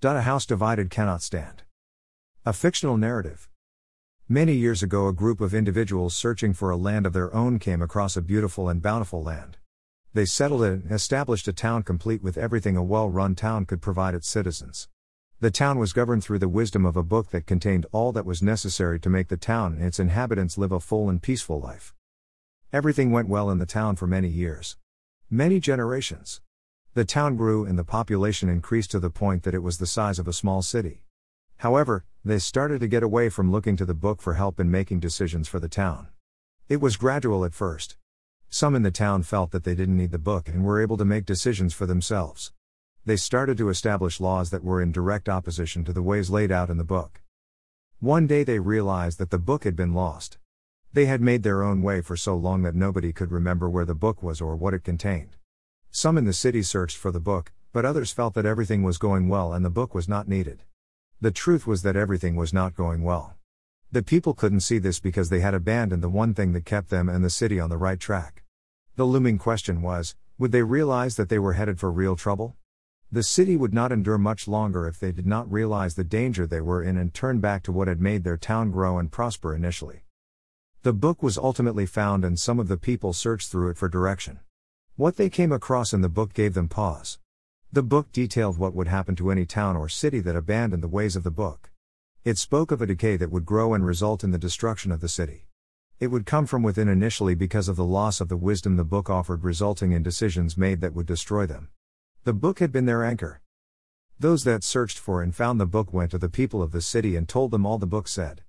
A house divided cannot stand. A fictional narrative. Many years ago, a group of individuals searching for a land of their own came across a beautiful and bountiful land. They settled it and established a town complete with everything a well run town could provide its citizens. The town was governed through the wisdom of a book that contained all that was necessary to make the town and its inhabitants live a full and peaceful life. Everything went well in the town for many years. Many generations. The town grew and the population increased to the point that it was the size of a small city. However, they started to get away from looking to the book for help in making decisions for the town. It was gradual at first. Some in the town felt that they didn't need the book and were able to make decisions for themselves. They started to establish laws that were in direct opposition to the ways laid out in the book. One day they realized that the book had been lost. They had made their own way for so long that nobody could remember where the book was or what it contained. Some in the city searched for the book, but others felt that everything was going well and the book was not needed. The truth was that everything was not going well. The people couldn't see this because they had abandoned the one thing that kept them and the city on the right track. The looming question was would they realize that they were headed for real trouble? The city would not endure much longer if they did not realize the danger they were in and turn back to what had made their town grow and prosper initially. The book was ultimately found, and some of the people searched through it for direction. What they came across in the book gave them pause. The book detailed what would happen to any town or city that abandoned the ways of the book. It spoke of a decay that would grow and result in the destruction of the city. It would come from within initially because of the loss of the wisdom the book offered, resulting in decisions made that would destroy them. The book had been their anchor. Those that searched for and found the book went to the people of the city and told them all the book said.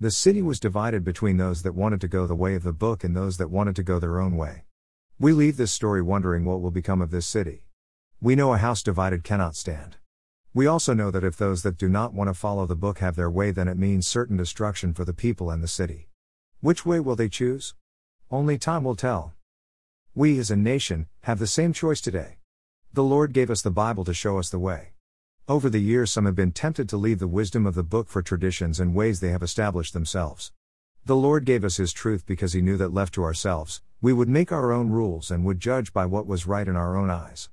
The city was divided between those that wanted to go the way of the book and those that wanted to go their own way. We leave this story wondering what will become of this city. We know a house divided cannot stand. We also know that if those that do not want to follow the book have their way, then it means certain destruction for the people and the city. Which way will they choose? Only time will tell. We as a nation have the same choice today. The Lord gave us the Bible to show us the way. Over the years, some have been tempted to leave the wisdom of the book for traditions and ways they have established themselves. The Lord gave us His truth because He knew that left to ourselves, we would make our own rules and would judge by what was right in our own eyes.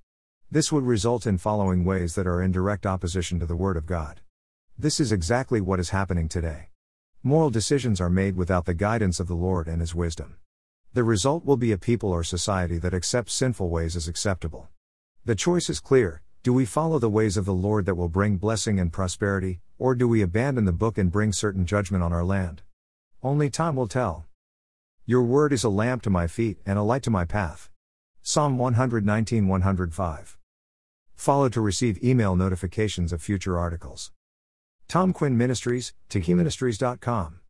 This would result in following ways that are in direct opposition to the Word of God. This is exactly what is happening today. Moral decisions are made without the guidance of the Lord and His wisdom. The result will be a people or society that accepts sinful ways as acceptable. The choice is clear do we follow the ways of the Lord that will bring blessing and prosperity, or do we abandon the book and bring certain judgment on our land? Only time will tell. Your word is a lamp to my feet and a light to my path. Psalm 119 105. Follow to receive email notifications of future articles. Tom Quinn Ministries, TakiMinistries.com.